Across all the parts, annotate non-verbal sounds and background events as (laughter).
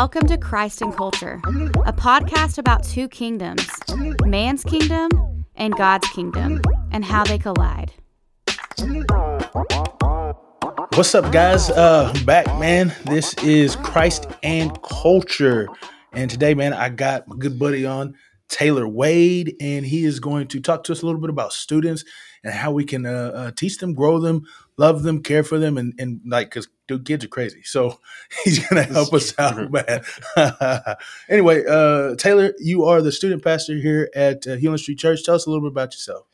Welcome to Christ and Culture, a podcast about two kingdoms man's kingdom and God's kingdom, and how they collide. What's up, guys? Uh, back, man. This is Christ and Culture. And today, man, I got my good buddy on, Taylor Wade, and he is going to talk to us a little bit about students and how we can uh, uh, teach them, grow them, love them, care for them, and, and like, because dude, kids are crazy. So (laughs) he's going to help us out, man. (laughs) anyway, uh, Taylor, you are the student pastor here at uh, Healing Street Church. Tell us a little bit about yourself.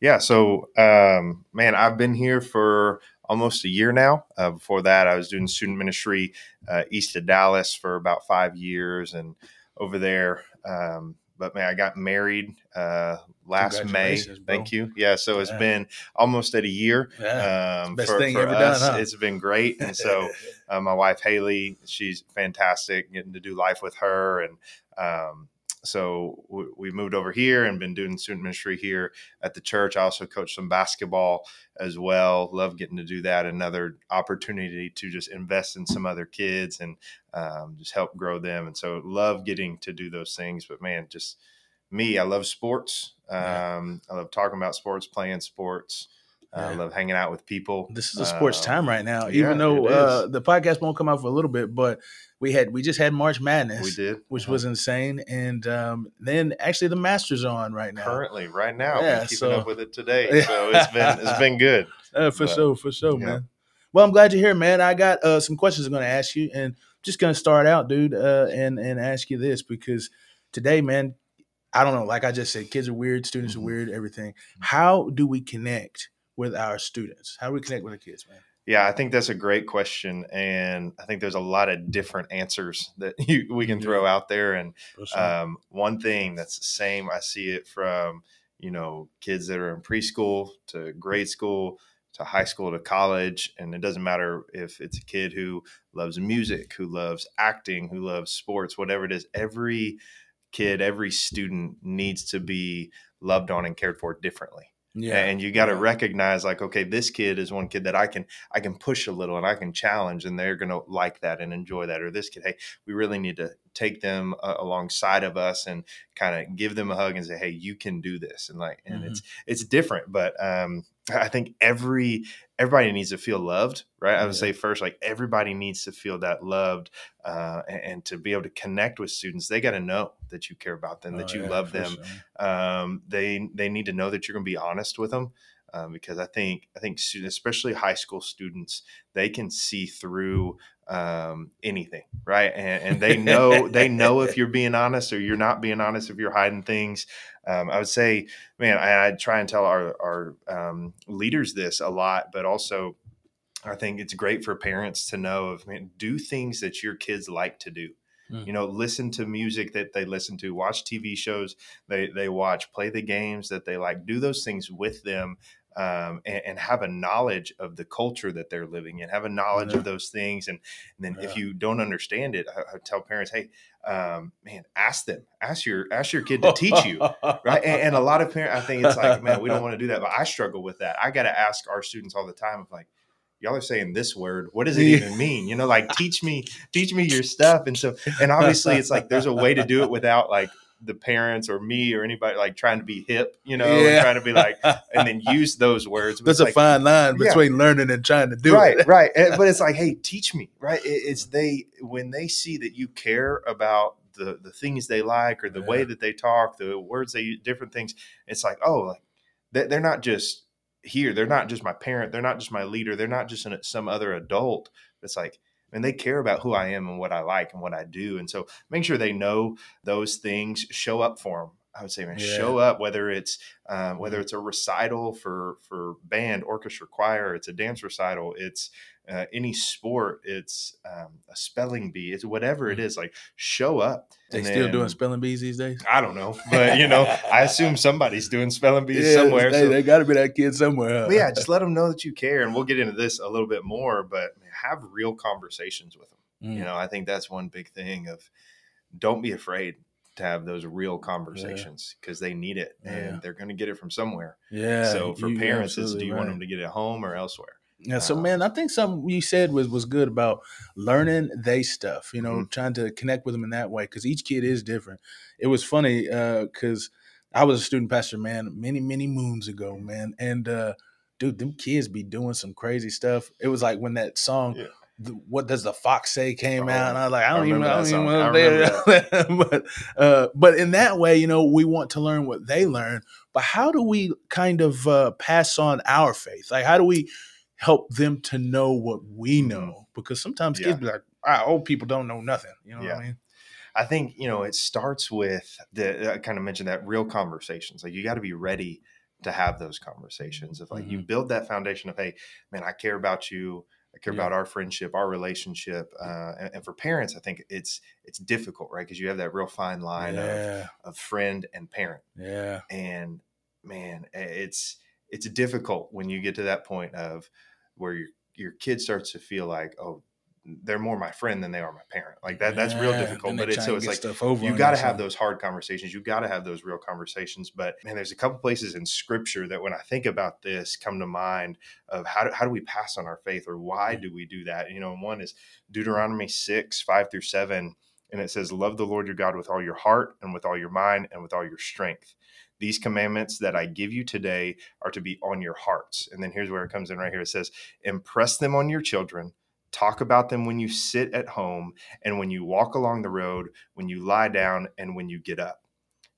Yeah, so um, man, I've been here for almost a year now. Uh, before that, I was doing student ministry uh, east of Dallas for about five years, and over there. Um, but man, I got married uh, last May. Thank you. Yeah, so it's yeah. been almost at a year. Yeah. Um, Best for, thing for ever us, done. Huh? It's been great, and so (laughs) uh, my wife Haley, she's fantastic. Getting to do life with her, and um, so we moved over here and been doing student ministry here at the church. I also coach some basketball as well. Love getting to do that. Another opportunity to just invest in some other kids and um, just help grow them. And so love getting to do those things. But man, just me, I love sports. Um, I love talking about sports, playing sports. Yeah. I love hanging out with people. This is a sports uh, time right now, even yeah, though uh, the podcast won't come out for a little bit. But we had we just had March Madness, we did, which uh-huh. was insane, and um, then actually the Masters are on right now. Currently, right now, yeah, keeping so, up with it today, (laughs) so it's been it's been good. (laughs) Uh, for but, sure, for sure, yeah. man. Well, I'm glad you're here, man. I got uh, some questions I'm going to ask you, and just going to start out, dude, uh, and and ask you this because today, man, I don't know. Like I just said, kids are weird, students mm-hmm. are weird, everything. How do we connect? With our students? How do we connect with the kids, man? Yeah, I think that's a great question, and I think there's a lot of different answers (laughs) that you, we can yeah. throw out there. And sure. um, one thing that's the same, I see it from you know kids that are in preschool to grade school to high school to college, and it doesn't matter if it's a kid who loves music, who loves acting, who loves sports, whatever it is. Every kid, every student needs to be loved on and cared for differently yeah. And you got to yeah. recognize like, okay, this kid is one kid that I can, I can push a little and I can challenge and they're going to like that and enjoy that. Or this kid, Hey, we really need to take them uh, alongside of us and kind of give them a hug and say, Hey, you can do this. And like, and mm-hmm. it's, it's different, but, um, I think every everybody needs to feel loved, right? I would yeah. say first, like everybody needs to feel that loved, uh, and, and, to be able to connect with students, they got to know that you care about them, that oh, you yeah, love them. Sure. Um, they they need to know that you're going to be honest with them. Um, because I think I think students, especially high school students, they can see through um, anything, right? And, and they know they know if you're being honest or you're not being honest, if you're hiding things. Um, I would say, man, I, I, try and tell our our um, leaders this a lot, but also I think it's great for parents to know of man, do things that your kids like to do. Mm. You know, listen to music that they listen to, watch TV shows they they watch, play the games that they like, do those things with them um, and, and, have a knowledge of the culture that they're living in, have a knowledge yeah. of those things. And, and then yeah. if you don't understand it, I, I tell parents, hey, um, man, ask them, ask your ask your kid to teach you, right? And, and, a lot of parents, I think it's like, man, we don't want to do that, but I struggle with that. I got to ask our students all the time of like, y'all are saying this word what does it even mean you know like teach me teach me your stuff and so and obviously it's like there's a way to do it without like the parents or me or anybody like trying to be hip, you know, yeah. and trying to be like, (laughs) and then use those words. That's a like, fine line between yeah. learning and trying to do right, it. Right, right. But it's (laughs) like, hey, teach me, right? It's they when they see that you care about the the things they like or the yeah. way that they talk, the words they use, different things. It's like, oh, like they're not just here. They're not just my parent. They're not just my leader. They're not just some other adult. It's like and they care about who I am and what I like and what I do. And so make sure they know those things, show up for them. I would say, man, yeah. show up. Whether it's um, whether mm-hmm. it's a recital for for band, orchestra, choir, it's a dance recital, it's uh, any sport, it's um, a spelling bee, it's whatever it mm-hmm. Like show up. They still doing spelling bees these days? I don't know, (laughs) but you know, I assume somebody's doing spelling bees yeah, somewhere. They, so. they got to be that kid somewhere. Huh? yeah, just let them know that you care, and we'll (laughs) get into this a little bit more. But have real conversations with them. Mm. You know, I think that's one big thing of don't be afraid to have those real conversations because yeah. they need it and yeah. they're going to get it from somewhere. Yeah. So for parents, it's do you right. want them to get it home or elsewhere? Yeah, so Um, man, I think something you said was was good about learning they stuff. You know, Mhm. trying to connect with them in that way because each kid is different. It was funny because I was a student pastor, man, many many moons ago, man, and uh, dude, them kids be doing some crazy stuff. It was like when that song. Yeah. The- What does the fox say came Oh, out, and I was like, I I don't even, I don't even know. If (laughs) but, uh, but in that way, you know, we want to learn what they learn. But how do we kind of uh, pass on our faith? Like, how do we help them to know what we Mhm. know? Because sometimes Yeah. kids be like, ah, old people don't know nothing. You know what I mean? I think you know it starts with the I kind of mentioned that real conversations. Like you got to be ready to have those conversations. Of like you build that foundation of hey, man, I care about you. I care Yeah. about our friendship, our relationship, uh, and, and for parents, I think it's it's difficult, right? Because you have that real fine line of, Yeah, of friend and parent, yeah, and man, it's it's difficult when you get to that point of where your your kid starts to feel like, oh, they're more my friend than they are my parent. Like that, that's real difficult. But it's so it's like you got to have those hard conversations. You got to have those real conversations. But man, there's a couple places in Scripture that when I think about this, come to mind of how do, how do we pass on our faith or why do we do that? You know, one is Deuteronomy six five through seven, and it says, "Love the Lord your God with all your heart and with all your mind and with all your strength." These commandments that I give you today are to be on your hearts. And then here's where it comes in right here. It says, Impress them on your children, talk about them when you sit at home and when you walk along the road, when you lie down, and when you get up.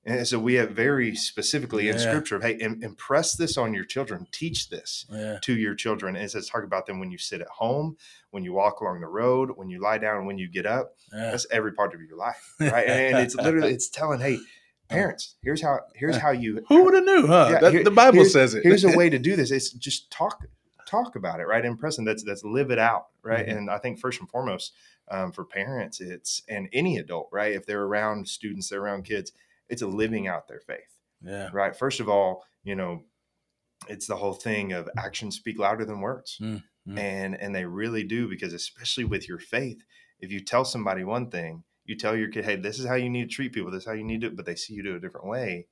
And so we have very specifically in scripture, hey, im- impress this on your children, teach this yeah, to your children. And it says, talk about them when you sit at home, when you walk along the road, when you lie down, when you get up yeah. that's every part of your life (laughs) right and it's literally it's telling hey parents here's how here's how you Who would have knew, huh? Yeah, That- here- the Bible says it. here's a way (laughs) to do this it's just talk talk about it right in person that's that's live it out right Mhm. and i think first and foremost um, for parents it's and any adult right if they're around students they're around kids it's a living out their faith yeah, right first of all you know it's the whole thing of actions speak louder than words Mm, mm. and and they really do because especially with your faith if you tell somebody one thing you tell your kid hey this is how you need to treat people this is how you need to but they see you do it a different way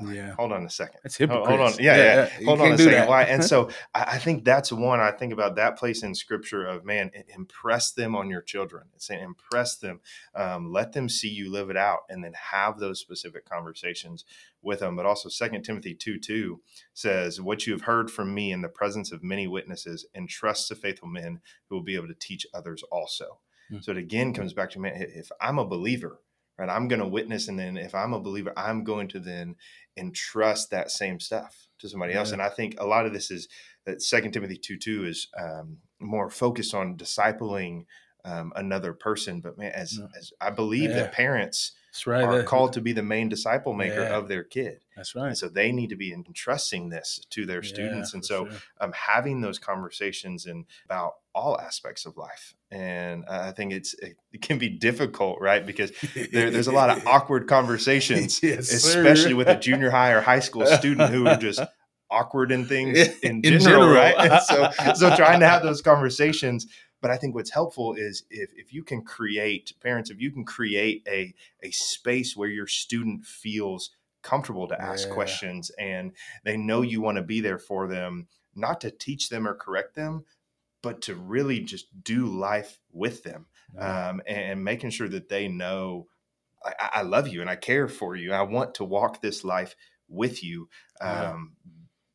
Yeah. hold on a second. That's Hold- hypocrite. hold on. yeah yeah, you hold on a second. that. why? And (laughs) so I, think that's one i think about that place in scripture of man impress them on your children. It's saying impress them. Um, let them see you live it out and then have those specific conversations with them but also Second timothy 2 2 says what you have heard from me in the presence of many witnesses entrust to faithful men who will be able to teach others also. Hmm. so it again comes back to man if i'm a believer right i'm going to witness and then if i'm a believer i'm going to then entrust that same stuff to somebody else and i think a lot of this is that second timothy 2 2 is um, more focused on discipling um, another person but man as, Yeah. as i believe Yeah. that parents That's right. are that- called to be the main disciple maker Yeah. of their kid That's right. and so they need to be entrusting this to their Yeah, students and so sure. um, having those conversations and about all aspects of life and i think it's it, can be difficult right because there, there's a lot of (laughs) awkward conversations (laughs) Yes, especially with a junior high or high school student who are just (laughs) awkward in things in, in general, general. right so so trying to have those conversations but i think what's helpful is if, if you can create parents if you can create a a space where your student feels comfortable to ask Yeah. questions and they know you want to be there for them not to teach them or correct them but to really just do life with them Yeah. um, and making sure that they know I, I love you and I care for you. I want to walk this life with you, Yeah. um,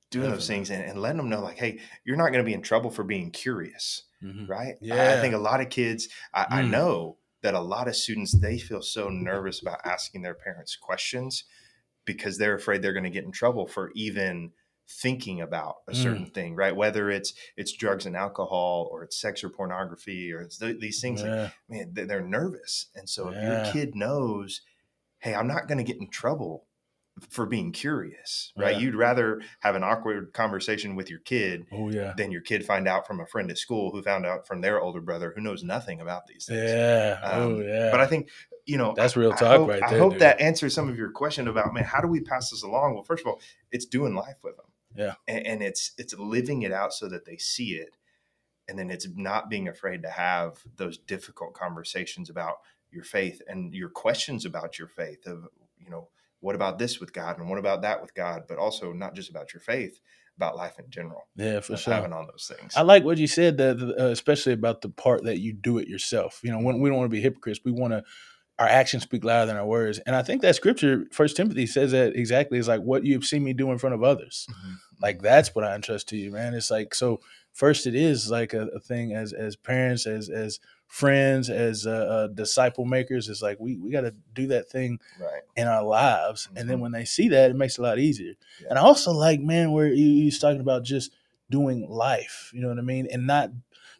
doing those things and, and letting them know, like, hey, you're not going to be in trouble for being curious, Mhm. right? I- I, think a lot of kids, I, I Mm. know that a lot of students they feel so nervous about asking their parents questions because they're afraid they're going to get in trouble for even thinking about a Mm. certain thing right whether it's it's drugs and alcohol or it's sex or pornography or it's th- these things like Yeah. man they- they're nervous and so if your kid knows hey i'm not going to get in trouble for being curious right Yeah. you'd rather have an awkward conversation with your kid Oh yeah. than your kid find out from a friend at school who found out from their older brother who knows nothing about these things Yeah. oh Um, yeah. but i think you know That's real I talk hope, right I hope dude. that answers some of your question about man how do we pass this along well first of all it's doing life with them Yeah. and, and it's it's living it out so that they see it and then it's not being afraid to have those difficult conversations about your faith and your questions about your faith of you know what about this with god and what about that with god but also not just about your faith about life in general. Yeah, for sure. Having all those things. I like what you said, that uh, especially about the part that you do it yourself. You know, when we don't want to be hypocrites, we want to our actions speak louder than our words. And I think that scripture, First Timothy, says that exactly. It's like what you've seen me do in front of others. Mm-hmm. Like that's what I entrust to you, man. It's like so. First, it is like a, a thing as as parents, as as friends, as uh, uh, disciple makers. It's like we we got to do that thing right. in our lives, mm-hmm. and then mm-hmm. when they see that, it makes it a lot easier. Yeah. And I also like, man, where he's talking about just doing life. You know what I mean, and not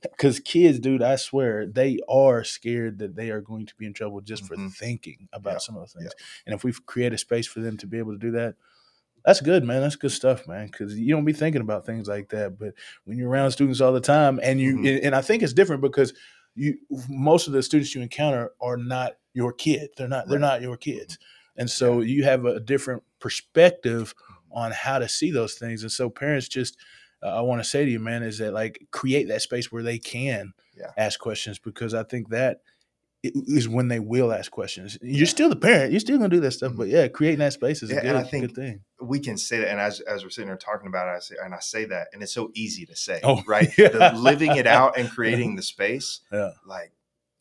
because kids, dude, I swear they are scared that they are going to be in trouble just mm-hmm. for thinking about yeah. some of the things. Yeah. And if we create a space for them to be able to do that, that's good, man. That's good stuff, man. Because you don't be thinking about things like that, but when you're around students all the time, and you, mm-hmm. and I think it's different because you, most of the students you encounter are not your kid. They're not. Right. They're not your kids, and so you have a different perspective mm-hmm. on how to see those things. And so parents just uh, I want to say to you, man, is that like create that space where they can yeah. ask questions because I think that is when they will ask questions. You're still the parent. You're still gonna do that stuff, but mm-hmm. yeah, creating that space is yeah, a good, I think good thing. We can say that, and as, as we're sitting here talking about it, I say, and I say that, and it's so easy to say, oh, right? (laughs) Yeah. The, living it out and (laughs) creating the space, yeah. Like,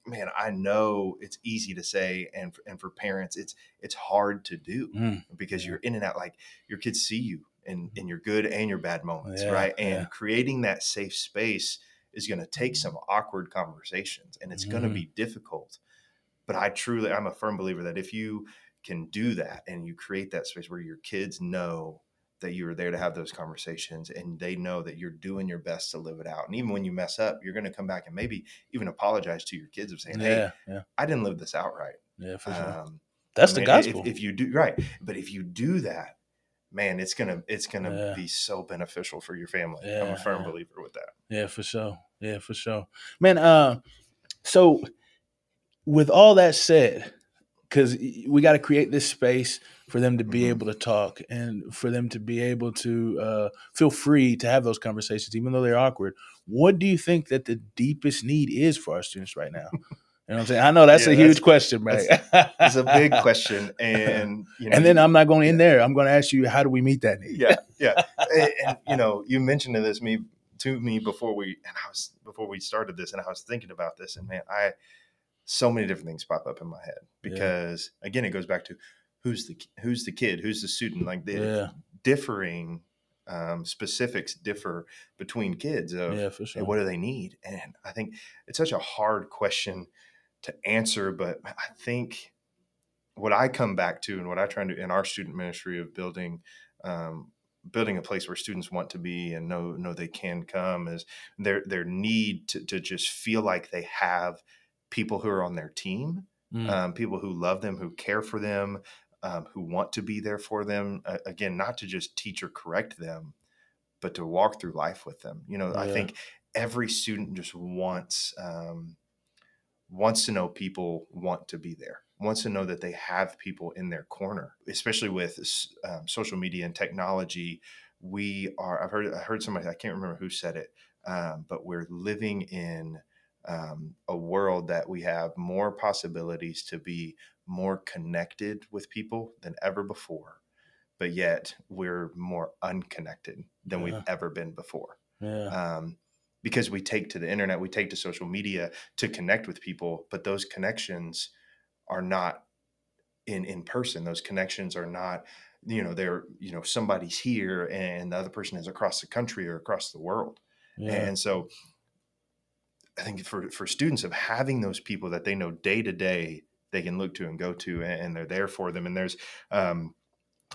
man, I know it's easy to say, and and for parents, it's it's hard to do mm. because you're in and out. Like your kids see you in in your good and your bad moments, yeah, right? And yeah. creating that safe space is going to take some awkward conversations and it's mm-hmm. going to be difficult. But I truly I'm a firm believer that if you can do that and you create that space where your kids know that you are there to have those conversations and they know that you're doing your best to live it out. And even when you mess up, you're going to come back and maybe even apologize to your kids of saying, Hey, yeah, I didn't live this out right. Yeah, for sure. Um, That's I mean, the gospel. If, if, you do right, but if you do that, man, it's gonna it's gonna yeah. be so beneficial for your family. Yeah, I'm a firm yeah. believer with that. Yeah, for sure. Yeah, for sure. Man, uh, so with all that said, because we got to create this space for them to be mm-hmm. able to talk and for them to be able to uh, feel free to have those conversations, even though they're awkward. What do you think that the deepest need is for our students right now? (laughs) You know what I'm saying? I know that's yeah, a huge that's, question, right? (laughs) It's a big question, and you know, and then I'm not going in there. I'm going to ask you, how do we meet that need? Yeah, (laughs) yeah. and, and, you know, you mentioned this me to me before we and I was before we started this, and I was thinking about this, and man, I so many different things pop up in my head because yeah. again, it goes back to who's the who's the kid, who's the student, like the yeah. differing um, specifics differ between kids of yeah, for sure. Hey, what do they need and i think it's such a hard question to answer, but I think what I come back to and what I try to do in our student ministry of building um, building a place where students want to be and know know they can come is their their need to, to just feel like they have people who are on their team, mm. um, people who love them, who care for them, um, who want to be there for them. Uh, again, not to just teach or correct them, but to walk through life with them. You know, yeah. I think every student just wants um, wants to know people want to be there wants to know that they have people in their corner especially with um, social media and technology we are i've heard i heard somebody i can't remember who said it um, but we're living in um, a world that we have more possibilities to be more connected with people than ever before but yet we're more unconnected than yeah. we've ever been before yeah. um, because we take to the internet, we take to social media to connect with people, but those connections are not in in person. Those connections are not, you know, they're you know somebody's here and the other person is across the country or across the world, yeah. and so I think for for students of having those people that they know day to day they can look to and go to and they're there for them and there's um,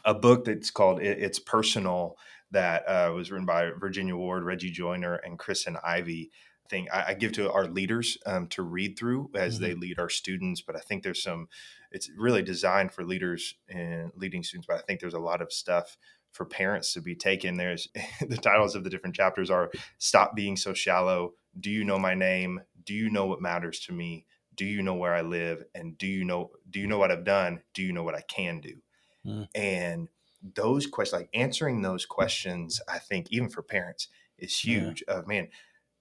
a book that's called it's personal that uh, was written by Virginia Ward, Reggie Joiner, and Kristen Ivy. Thing I, I give to our leaders um, to read through as mm-hmm. they lead our students, but I think there's some. It's really designed for leaders and leading students, but I think there's a lot of stuff for parents to be taken. There's (laughs) the titles of the different chapters are "Stop Being So Shallow," "Do You Know My Name," "Do You Know What Matters to Me," "Do You Know Where I Live," and "Do You Know Do You Know What I've Done?" "Do You Know What I Can Do?" Mm. And those questions, like answering those questions, I think even for parents is huge. Yeah. Of man,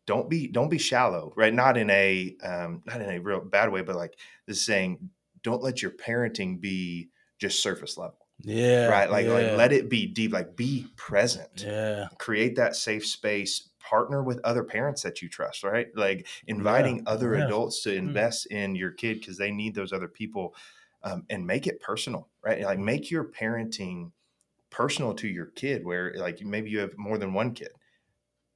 don't be don't be shallow, right? Not in a um, not in a real bad way, but like this saying, don't let your parenting be just surface level. Yeah. right like yeah, like let it be deep like be present Yeah. create that safe space partner with other parents that you trust right like inviting other yeah. adults to invest in your kid because they need those other people um, and make it personal right like make your parenting personal to your kid where like maybe you have more than one kid.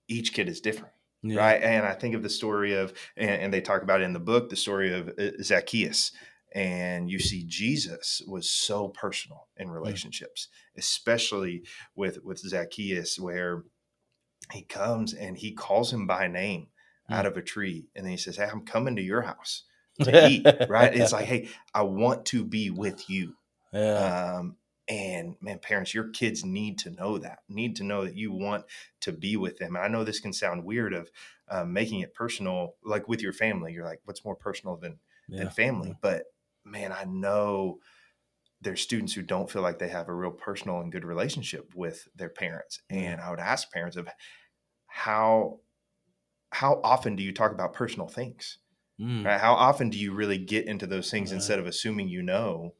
Each kid is different Yeah. right? And i think of the story of and, and they talk about it in the book the story of uh, zacchaeus. And you see jesus was so personal in relationships especially with with zacchaeus where he comes and he calls him by name out of a tree and then he says hey i'm coming to your house to (laughs) eat right? It's like hey i want to be with you. Yeah. um, and man, parents, your kids need to know that, need to know that you want to be with them. And I know this can sound weird of um, making it personal, like with your family. You're like, what's more personal than, yeah. than family? But man, I know there's students who don't feel like they have a real personal and good relationship with their parents. And I would ask parents of how how often do you talk about personal things? Mm. Right? How often do you really get into those things Right. instead of assuming you know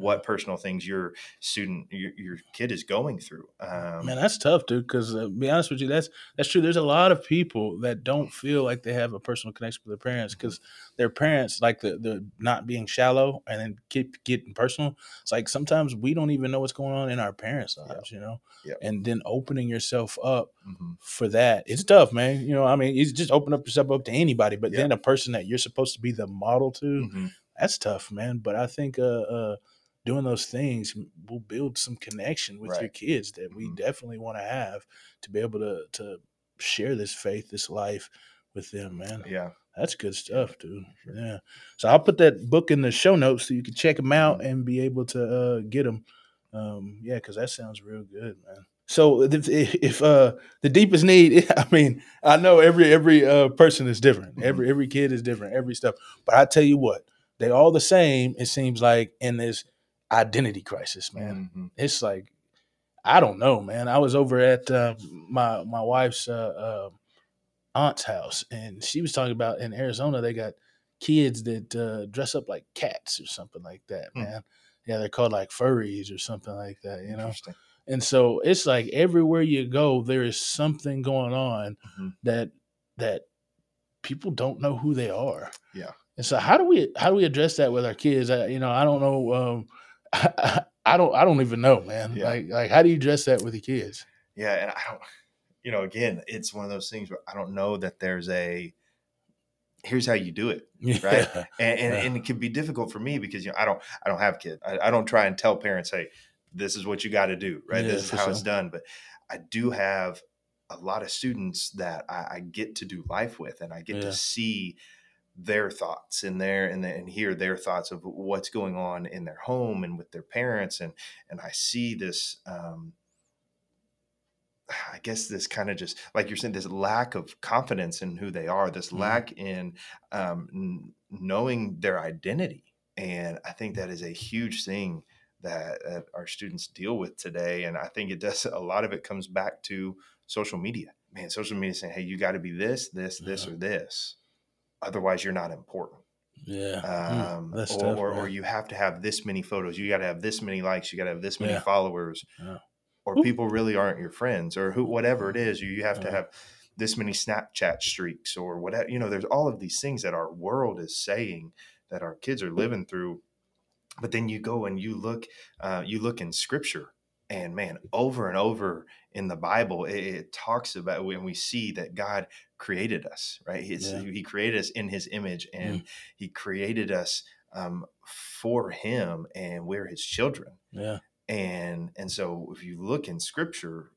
what personal things your student, your, your kid is going through? Um, Man, that's tough, dude. Because uh, be honest with you, that's that's true. There's a lot of people that don't feel like they have a personal connection with their parents because their parents like the the not being shallow and then keep getting personal. It's like sometimes we don't even know what's going on in our parents' Yeah. lives, you know. Yeah. And then opening yourself up mhm. for that, it's tough, man. You know, I mean, you just open up yourself up to anybody, but Yeah. then a person that you're supposed to be the model to, Mhm. that's tough, man. But I think uh, uh, doing those things will build some connection with your kids that we Mhm. definitely want to have to be able to to share this faith, this life with them, man. Yeah. That's good stuff, dude. Yeah. So I'll put that book in the show notes so you can check them Mm-hmm. out and be able to uh, get them. Um, yeah, because that sounds real good, man. So if, if uh, the deepest need, (laughs) I mean, I know every every uh, person is different. Mhm. Every every kid is different. Every stuff, but I tell you what, they all the same. It seems like in this identity crisis, man. Mhm. It's like I don't know, man. I was over at uh, my my wife's uh, uh, aunt's house, and she was talking about in Arizona they got kids that uh, dress up like cats or something like that, Hmm. man. Yeah, they're called like furries or something like that, you know. And so it's like everywhere you go, there is something going on Mhm. that that people don't know who they are. Yeah. And so how do we how do we address that with our kids? I, you know, I don't know. Um, I, don't I don't even know, man. Yeah. Like like how do you address that with your kids? Yeah. And I don't, you know, again, it's one of those things where I don't know that there's a, here's how you do it. (laughs) Right. Yeah. and, and, Yeah. and it can be difficult for me because you know I don't I don't have kids. I, I don't try and tell parents, hey, this is what you got to do, right? Yeah, this is how it's done. But I do have a lot of students that I, I get to do life with, and I get to see their thoughts and their and, and hear their thoughts of what's going on in their home and with their parents, and and I see this. Um, I guess this kind of just like you're saying, this lack of confidence in who they are, this Mhm. lack in um, n- knowing their identity. And I think that is a huge thing that, that our students deal with today. And I think it does, a lot of it comes back to social media. Man, social media saying, hey, you got to be this, this, this, Yeah. or this. Otherwise, you're not important. Yeah. Mm, Um, that's or, tough, or, or you have to have this many photos. You got to have this many likes. You got to have this many Yeah. followers. Yeah. Or Ooh. people really aren't your friends, or who, whatever it is. You, you have to have this many Snapchat streaks, or whatever. You know, there's all of these things that our world is saying that our kids are living through. But then you go and you look, uh, you look in Scripture, and man, over and over in the Bible, it, it talks about when we see that God created us, right? Yeah. He created us in His image, and He created us um, for Him, and we're His children. Yeah. And and so if you look in Scripture,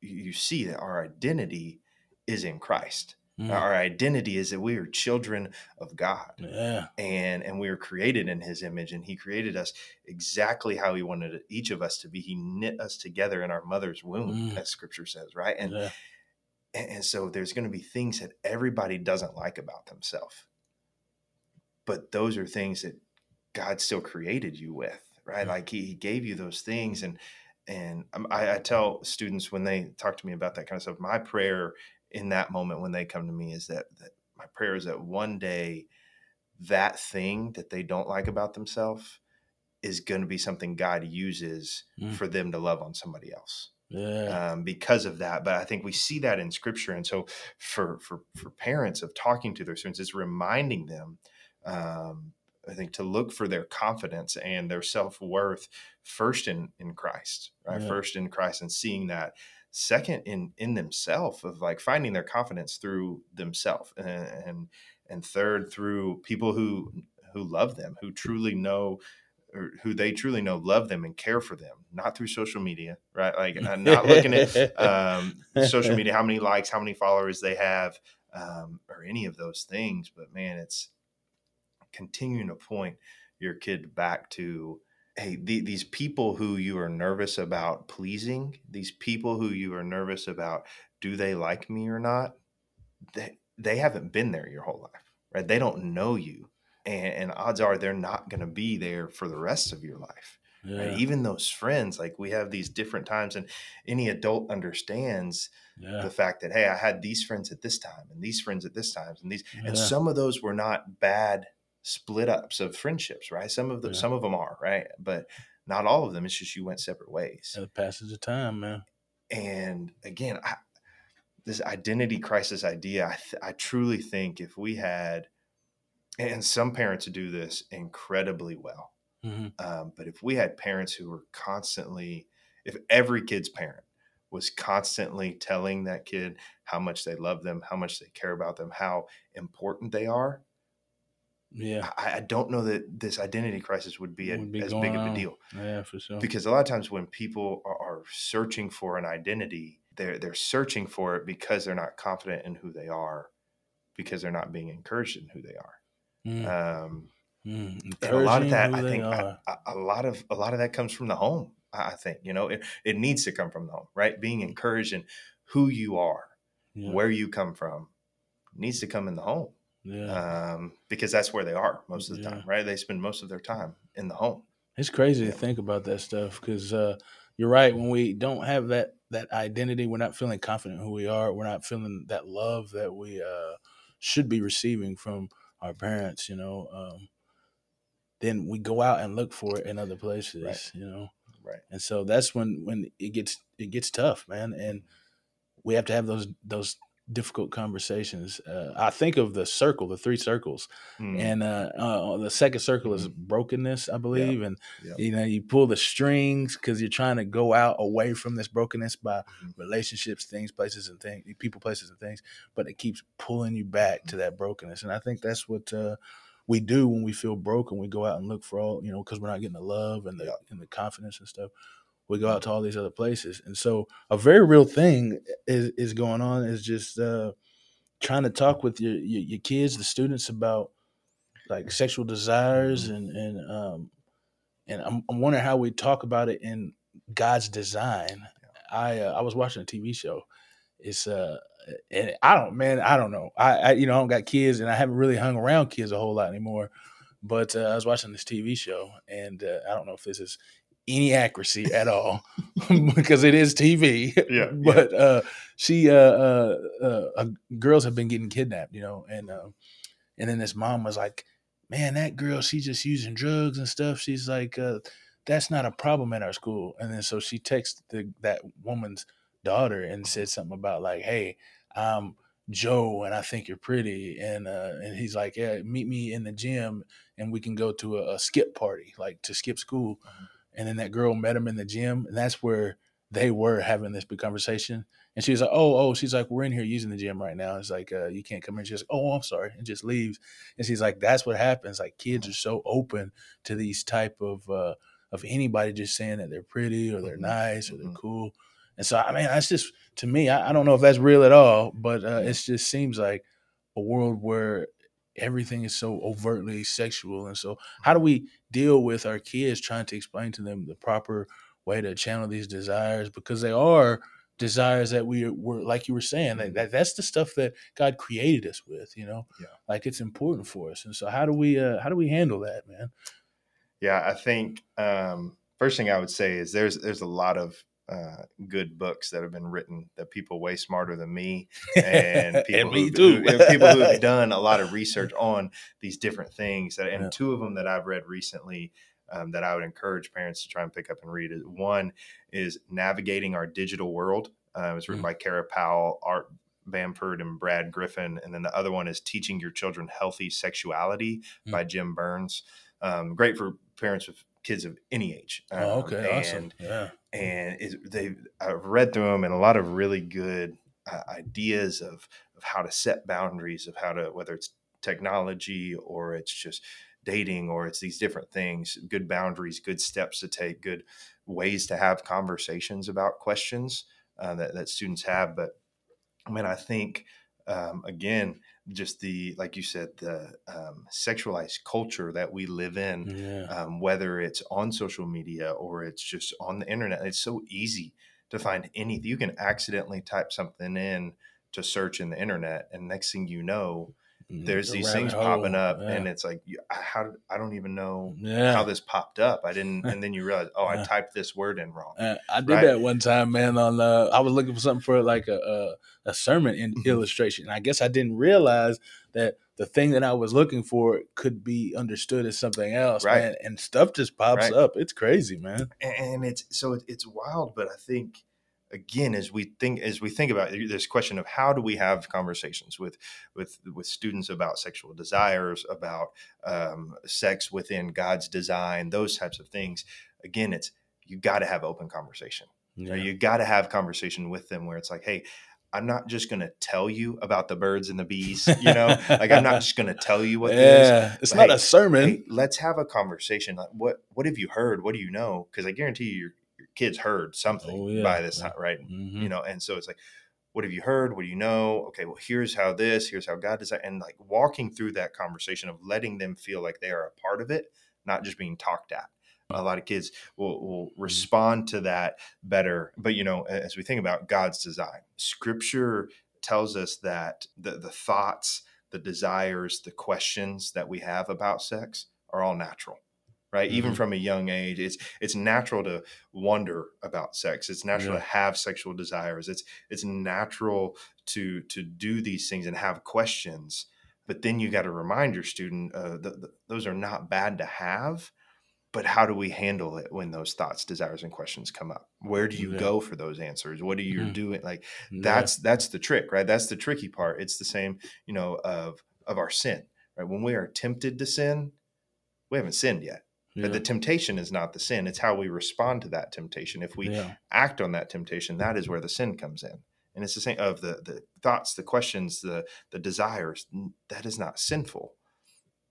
you, you see that our identity is in Christ. Mm, Our identity is that we are children of God yeah. and and we were created in his image and he created us exactly how he wanted each of us to be he knit us together in our mother's womb Mm. as scripture says right and yeah. and, so there's going to be things that everybody doesn't like about themselves but those are things that god still created you with right Yeah. like he, he gave you those things and and um, I, I tell students when they talk to me about that kind of stuff my prayer in that moment when they come to me is that, that my prayer is that one day that thing that they don't like about themselves is going to be something God uses Mm. for them to love on somebody else Yeah. um, because of that. But I think we see that in Scripture, and so for for for parents of talking to their students, it's reminding them. Um, I think to look for their confidence and their self worth first in in Christ, right? Yeah. First in Christ, and seeing that. Second in in themselves of like finding their confidence through themselves, and, and and third through people who who love them, who truly know or who they truly know love them and care for them, not through social media, right? Like uh, not looking at um, social (laughs) media, how many likes, how many followers they have, um, or any of those things. But man, it's continuing to point your kid back to hey, the, these people who you are nervous about pleasing, these people who you are nervous about, do they like me or not? They they haven't been there your whole life, right? They don't know you, and, and odds are they're not going to be there for the rest of your life right? Even those friends like we have these different times and any adult understands Yeah. the fact that hey i had these friends at this time and these friends at this time and these and some of those were not bad split ups of friendships right? Some of them Yeah. some of them are right? But not all of them. It's just you went separate ways. The passage of time, man. and again I, this identity crisis idea I, th- I truly think if we had and some parents do this incredibly well hmm um, but if we had parents who were constantly, if every kid's parent was constantly telling that kid how much they love them, how much they care about them, how important they are, Yeah. I, I don't know that this identity crisis would be, a, Would be as big of a on. deal. Yeah, for sure. Because a lot of times when people are, are searching for an identity, they're they're searching for it because they're not confident in who they are, because they're not being encouraged in who they are. Mm, Um, mm. and a lot of that i think are. a, a lot of a lot of that comes from the home i I think you know it, it needs to come from the home right being encouraged in who you are Yeah. where you come from needs to come in the home yeah. um, because that's where they are most of the Yeah. time right they spend most of their time in the home It's crazy Yeah. to think about that stuff because uh, you're right. When we don't have that that identity, we're not feeling confident who we are. We're not feeling that love that we uh, should be receiving from our parents. You know, um, then we go out and look for it in other places. Right. You know, right and so that's when when it gets it gets tough, man. And we have to have those those difficult conversations. Uh, I think of the circle, the three circles, Mm, and uh, uh, the second circle is brokenness, I believe, and Yeah. you know you pull the strings because you're trying to go out away from this brokenness by Mhm. relationships, things, places, and things, people, places, and things, but it keeps pulling you back to that brokenness, and I think that's what uh, we do when we feel broken. We go out and look for all you know because we're not getting the love and the Yeah. and the confidence and stuff. We go out to all these other places, and so a very real thing is is going on is just uh, trying to talk with your, your your kids, the students about like sexual desires and and um and I'm, I'm wondering how we talk about it in God's design. I uh, I was watching a TV show. It's uh and I don't man I don't know I, I you know I don't got kids and I haven't really hung around kids a whole lot anymore. But uh, I was watching this TV show and uh, I don't know if this is any accuracy at all (laughs) because it is TV. Yeah, (laughs) yeah. but uh, she uh, uh, uh, uh, girls have been getting kidnapped, you know, and um, and then this mom was like, "Man, that girl, she's just using drugs and stuff." She's like, uh, "That's not a problem at our school." And then so she texted the, that woman's daughter and said something about like, "Hey, I'm Joe, and I think you're pretty," and uh, and he's like, "Yeah, meet me in the gym, and we can go to a, a skip party, like to skip school." And then that girl met him in the gym, and that's where they were having this big conversation. And she's like, "Oh, oh," she's like, "We're in here using the gym right now." It's like, uh, "You can't come in." She's like, "Oh, I'm sorry," and just leaves. And she's like, "That's what happens. Like kids are so open to these type of uh, of anybody just saying that they're pretty or they're Mhm. nice or they're Mhm. cool." And so, I mean, that's just to me. I, I don't know if that's real at all, but uh, it just seems like a world where everything is so overtly sexual. And so, how do we deal with our kids trying to explain to them the proper way to channel these desires because they are desires that we were like you were saying that, Mhm. that that's the stuff that God created us with, you know. Yeah. Like it's important for us. And so how do we uh how do we handle that, man? Yeah, I think um, first thing I would say is there's there's a lot of uh, good books that have been written that people way smarter than me and (laughs) people me who, who- people who've done a lot of (laughs) research on these different things. That, and Yeah. two of them that I've read recently um, that I would encourage parents to try and pick up and read. One is Navigating Our Digital World. Uh, it was written mm-hmm. by Kara Powell, Art Bamford, and Brad Griffin. And then the other one is Teaching Your Children Healthy Sexuality mm-hmm. by Jim Burns. Um, great for parents with kids of any age. Um, oh, okay, and, awesome. Yeah, and they I've read through them and a lot of really good uh, ideas of of how to set boundaries, of how to whether it's technology or it's just dating or it's these different things, good boundaries, good steps to take, good ways to have conversations about questions uh, that that students have. But I mean, I think um, again just the like you said the um, sexualized culture that we live in yeah. um, whether it's on social media or it's just on the internet it's so easy to find anything you can accidentally type something in to search in the internet and next thing you know. There's these things hole. popping up yeah. and it's like how i don't even know yeah. how this popped up i didn't (laughs) and then you realize oh i typed this word in wrong uh, i did right? that one time man on uh, i was looking for something for like a a, a sermon in mm-hmm. illustration i guess i didn't realize that the thing that i was looking for could be understood as something else right man, and stuff just pops right. up it's crazy man and it's so it's wild but i think again as we think as we think about this question of how do we have conversations with with with students about sexual desires about um, sex within god's design those types of things again it's you got to have open conversation yeah. you got to have conversation with them where it's like hey I'm not just going to tell you about the birds and the bees, you know, like I'm not just going to tell you (laughs) what yeah, It's not hey, a sermon. Hey, let's have a conversation. Like what, what have you heard? What do you know? Cause I guarantee you, you're, kids heard something oh, yeah. by this time, right? Mm-hmm. You know, and so it's like, what have you heard? What do you know? Okay, well, here's how this, here's how God does that. And like walking through that conversation of letting them feel like they are a part of it, not just being talked at. A lot of kids will, will mm-hmm. respond to that better. But, you know, as we think about God's design, scripture tells us that the, the thoughts, the desires, the questions that we have about sex are all natural right? Mm-hmm. Even from a young age, it's it's natural to wonder about sex. It's natural yeah. to have sexual desires. It's it's natural to to do these things and have questions. But then you got to remind your student uh, those are not bad to have. But how do we handle it when those thoughts, desires, and questions come up? Where do you yeah. go for those answers? What are you mm-hmm. doing? Like that's that's the trick, right? That's the tricky part. It's the same, you know, of of our sin, right? When we are tempted to sin, we haven't sinned yet yeah. The temptation is not the sin, it's how we respond to that temptation. If we yeah. act on that temptation, that is where the sin comes in. And it's the same of the the thoughts, the questions, the the desires, that is not sinful.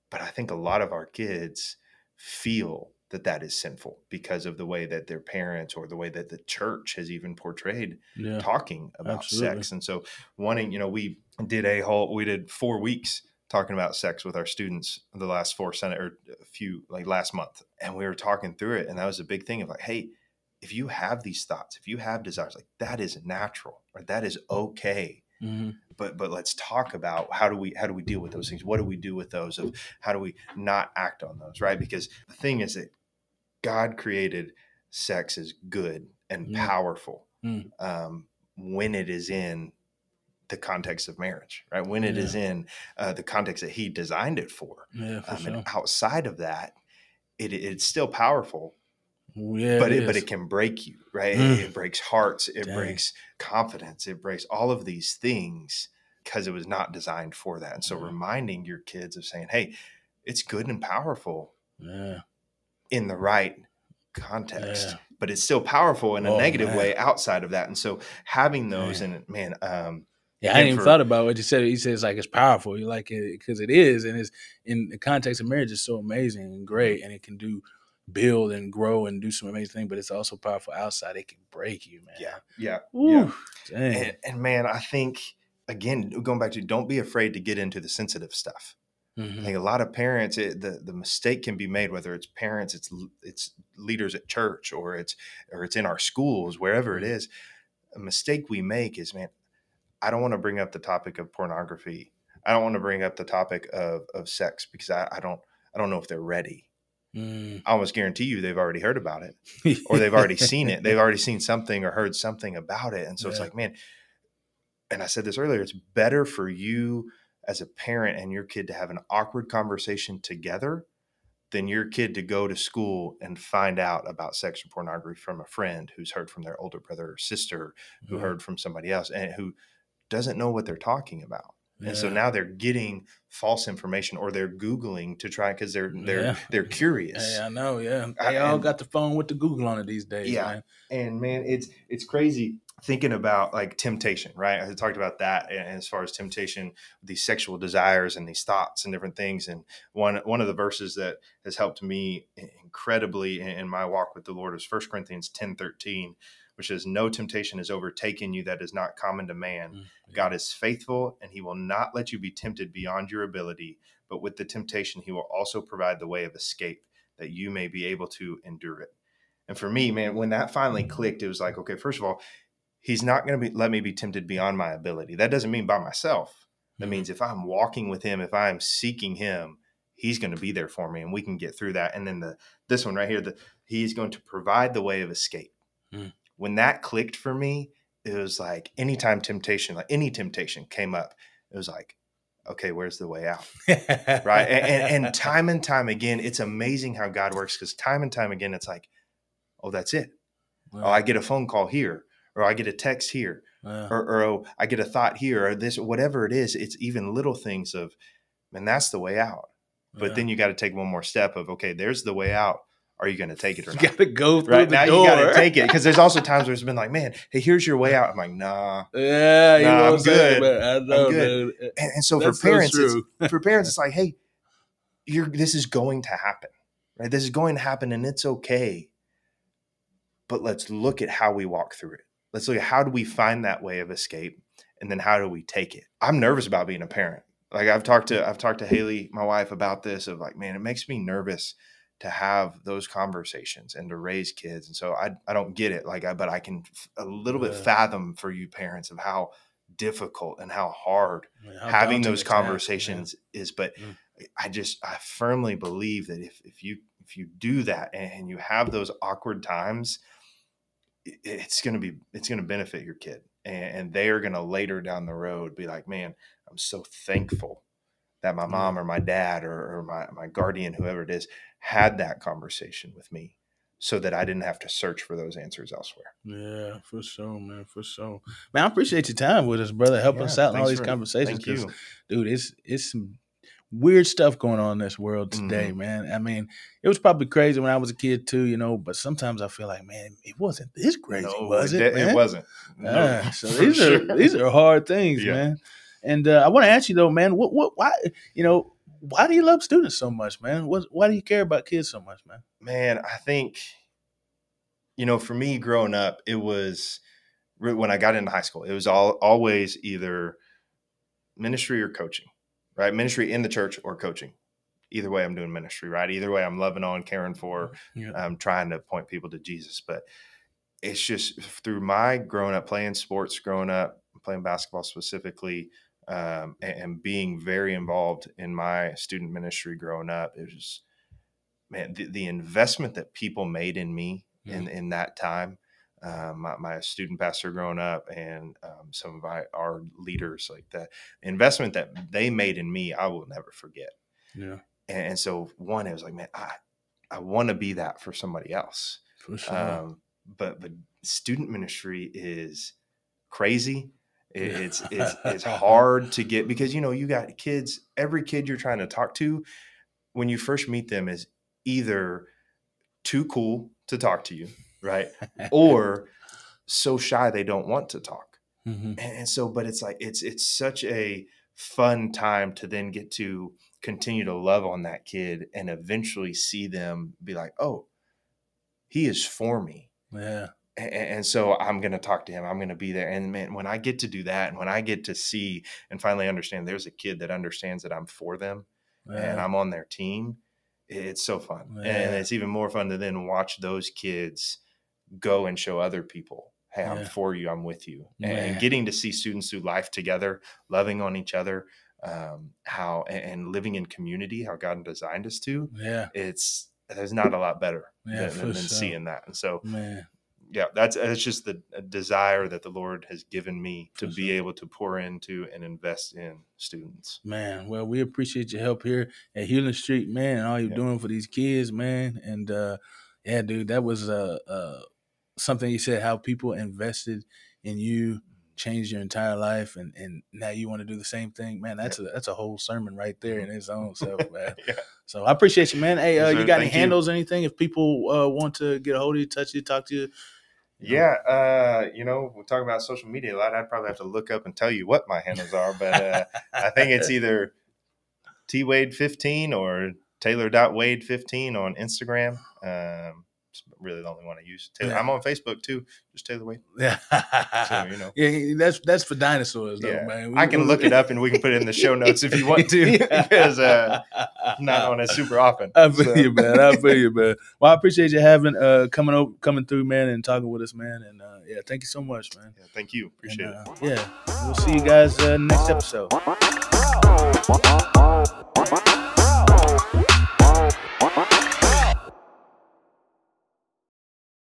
But I think a lot of our kids feel that that is sinful because of the way that their parents or the way that the church has even portrayed yeah, talking about absolutely. sex. And so wanting, you know, we did a whole we did 4 weeks talking about sex with our students the last four senate or a few like last month and we were talking through it and that was a big thing of like hey if you have these thoughts if you have desires like that is natural or that is okay mm-hmm. but but let's talk about how do we how do we deal with those things what do we do with those of how do we not act on those right because the thing is that god created sex as good and mm. powerful mm. Um, when it is in the context of marriage, right? When it yeah. is in uh, the context that he designed it for. Yeah, for um, sure. And outside of that, it, it's still powerful. Yeah, but it, it but it can break you, right? Mm. It, it, breaks hearts, it Dang. breaks confidence, it breaks all of these things because it was not designed for that. And so, reminding your kids of saying, "Hey, it's good and powerful, yeah. in the right context, yeah. but it's still powerful in a oh, negative man. way outside of that." And so, having those, man. and man, um, yeah, I even thought about what you said. He says like it's powerful. You like it because it is, and it's in the context of marriage is so amazing and great, and it can do build and grow and do some amazing things. But it's also powerful outside. It can break you, man. Yeah, yeah, Ooh, yeah. And, and, man, I think again, going back to don't be afraid to get into the sensitive stuff. Mm-hmm. I think a lot of parents, it, the the mistake can be made whether it's parents, it's it's leaders at church, or it's or it's in our schools, wherever it mm-hmm. A mistake we make is, man, I don't want to bring up the topic of pornography. I don't want to bring up the topic of of sex because I, I don't I don't know if they're ready. Mm. I almost guarantee you they've already heard about it (laughs) or they've already seen it. They've already seen something or heard something about it. And so yeah. it's like, man, and I said this earlier, it's better for you as a parent and your kid to have an awkward conversation together than your kid to go to school and find out about sex or pornography from a friend who's heard from their older brother or sister who Mhm. heard from somebody else and who doesn't know what they're talking about. And so now they're getting false information or they're googling to try because they're they're Yeah. they're curious. Hey, I know, yeah. I, all and- got the phone with the Google on it these days, Yeah. man. and man it's it's crazy thinking about like temptation right i talked about that as far as temptation these sexual desires and these thoughts and different things and one one of the verses that has helped me incredibly in, in my walk with the lord is 1 corinthians 10 13 which says no temptation has overtaken you that is not common to man Mm, god is faithful and he will not let you be tempted beyond your ability but with the temptation he will also provide the way of escape that you may be able to endure it and for me, man, when that finally clicked, it was like, okay, first of all, he's not going to be let me be tempted beyond my ability. That doesn't mean by myself. That Mhm. means if I'm walking with him, if I'm seeking him, he's going to be there for me, and we can get through that. And then the this one right here, the he's going to provide the way of escape. Mm. When that clicked for me, it was like anytime temptation, like any temptation came up, it was like, okay, where's the way out? right and, and, and (laughs) time and time again it's amazing how god works because time and time again it's like oh that's it oh i get a phone call here or i get a text here Yeah. or, or oh i get a thought here or this whatever it is it's even little things of man that's the way out but Yeah. then you got to take one more step of okay there's the way out are you going to take it or you not got to go through right the now door. you got to take it because there's also (laughs) times where it's been like man hey here's your way out i'm like nah Yeah, you Nah, know I'm what I'm saying, good. man. I know, good. dude. and, and so That's for parents it's, (laughs) for parents it's like hey you're this is going to happen right this is going to happen and it's okay but let's look at how we walk through it let's look at how do we find that way of escape and then how do we take it i'm nervous about being a parent like i've talked to i've talked to haley my wife about this of like man it makes me nervous to have those conversations and to raise kids and so i, I don't get it like I, but i can f- a little bit fathom for you parents of how difficult and how hard Man, how having those it's at, man. conversations is but Mm. i just i firmly believe that if if you if you do that and you have those awkward times i- it's going to be it's going to benefit your kid and, and they are going to later down the road be like man i'm so thankful that my Mm. mom or my dad or, or my, my guardian whoever it is had that conversation with me so that i didn't have to search for those answers elsewhere Yeah, for sure, man, for sure. Man, I appreciate your time with us, brother. Helping us out in all these for- conversations. 'cause, you dude, it's it's some weird stuff going on in this world today, Mhm. man. I mean, it was probably crazy when I was a kid too, you know. But sometimes I feel like, man, it wasn't this crazy, No, was it? man? it wasn't No, Yeah, (laughs) so these are these are hard things, Yeah. man. And uh, I want to ask you though, man, what what why you know why do you love students so much, man? What why do you care about kids so much, man? man i think you know for me growing up it was when i got into high school it was all always either ministry or coaching right ministry in the church or coaching either way i'm doing ministry right either way i'm loving on caring for Yeah. i'm trying to point people to jesus but it's just through my growing up playing sports growing up playing basketball specifically um, and, and being very involved in my student ministry growing up it was just man the, the investment that people made in me in in that time um, my, my student pastor growing up and um, some of my, our leaders like the investment that they made in me i will never forget. Yeah, and, and so one it was like man i i want to be that for somebody else. For sure. um, but but student ministry is crazy (laughs) It- it's (laughs) it's it's hard to get because you know you got kids every kid you're trying to talk to when you first meet them is either too cool to talk to you right or (laughs) so shy they don't want to talk. Mhm. and, and so but it's like it's it's such a fun time to then get to continue to love on that kid and eventually see them be like oh he is for me. Yeah, and, so i'm going to talk to him i'm going to be there and man when i get to do that and when i get to see and finally understand there's a kid that understands that i'm for them and i'm on their team it's so fun and it's even more fun to then watch those kids go and show other people hey i'm Yeah. for you i'm with you and, and getting to see students through life together loving on each other um, how and, living in community how god designed us to yeah, it's there's not a lot better Yeah, than, than, than sure. seeing that and so man. Yeah, that's it's just the desire that the Lord has given me to be able to pour into and invest in students. Man, well, we appreciate your help here at Healing Street, man, and all you're Yeah. doing for these kids, man. And uh, yeah, dude, that was uh, uh, something you said how people invested in you changed your entire life, and and now you want to do the same thing, man. That's a that's a whole sermon right there in its own self, (laughs) man. Yeah. So I appreciate you, man. Hey, uh, you got any Thank you. handles or anything? If people uh, want to get a hold of you, touch you, talk to you, Yeah, uh, you know, we're talking about social media a lot. I'd probably have to look up and tell you what my handles are, but uh, I think it's either T Wade fifteen or Taylor Wade fifteen on Instagram. Um, it's really the only one I use. Taylor, Yeah. I'm on Facebook too, just Taylor Wade. yeah, So you know, (laughs) yeah. That's that's for dinosaurs, though, Yeah. man. We- I can we- look it up and we can put it in the show (laughs) notes if you want to, (laughs) because uh, I'm not on it super often. I feel So, you, man. I feel you, man. Well, I appreciate you having uh coming over, coming through, man, and talking with us, man. And uh, yeah, thank you so much, man. yeah, thank you. Appreciate And, it. uh, Yeah, we'll see you guys uh, next episode.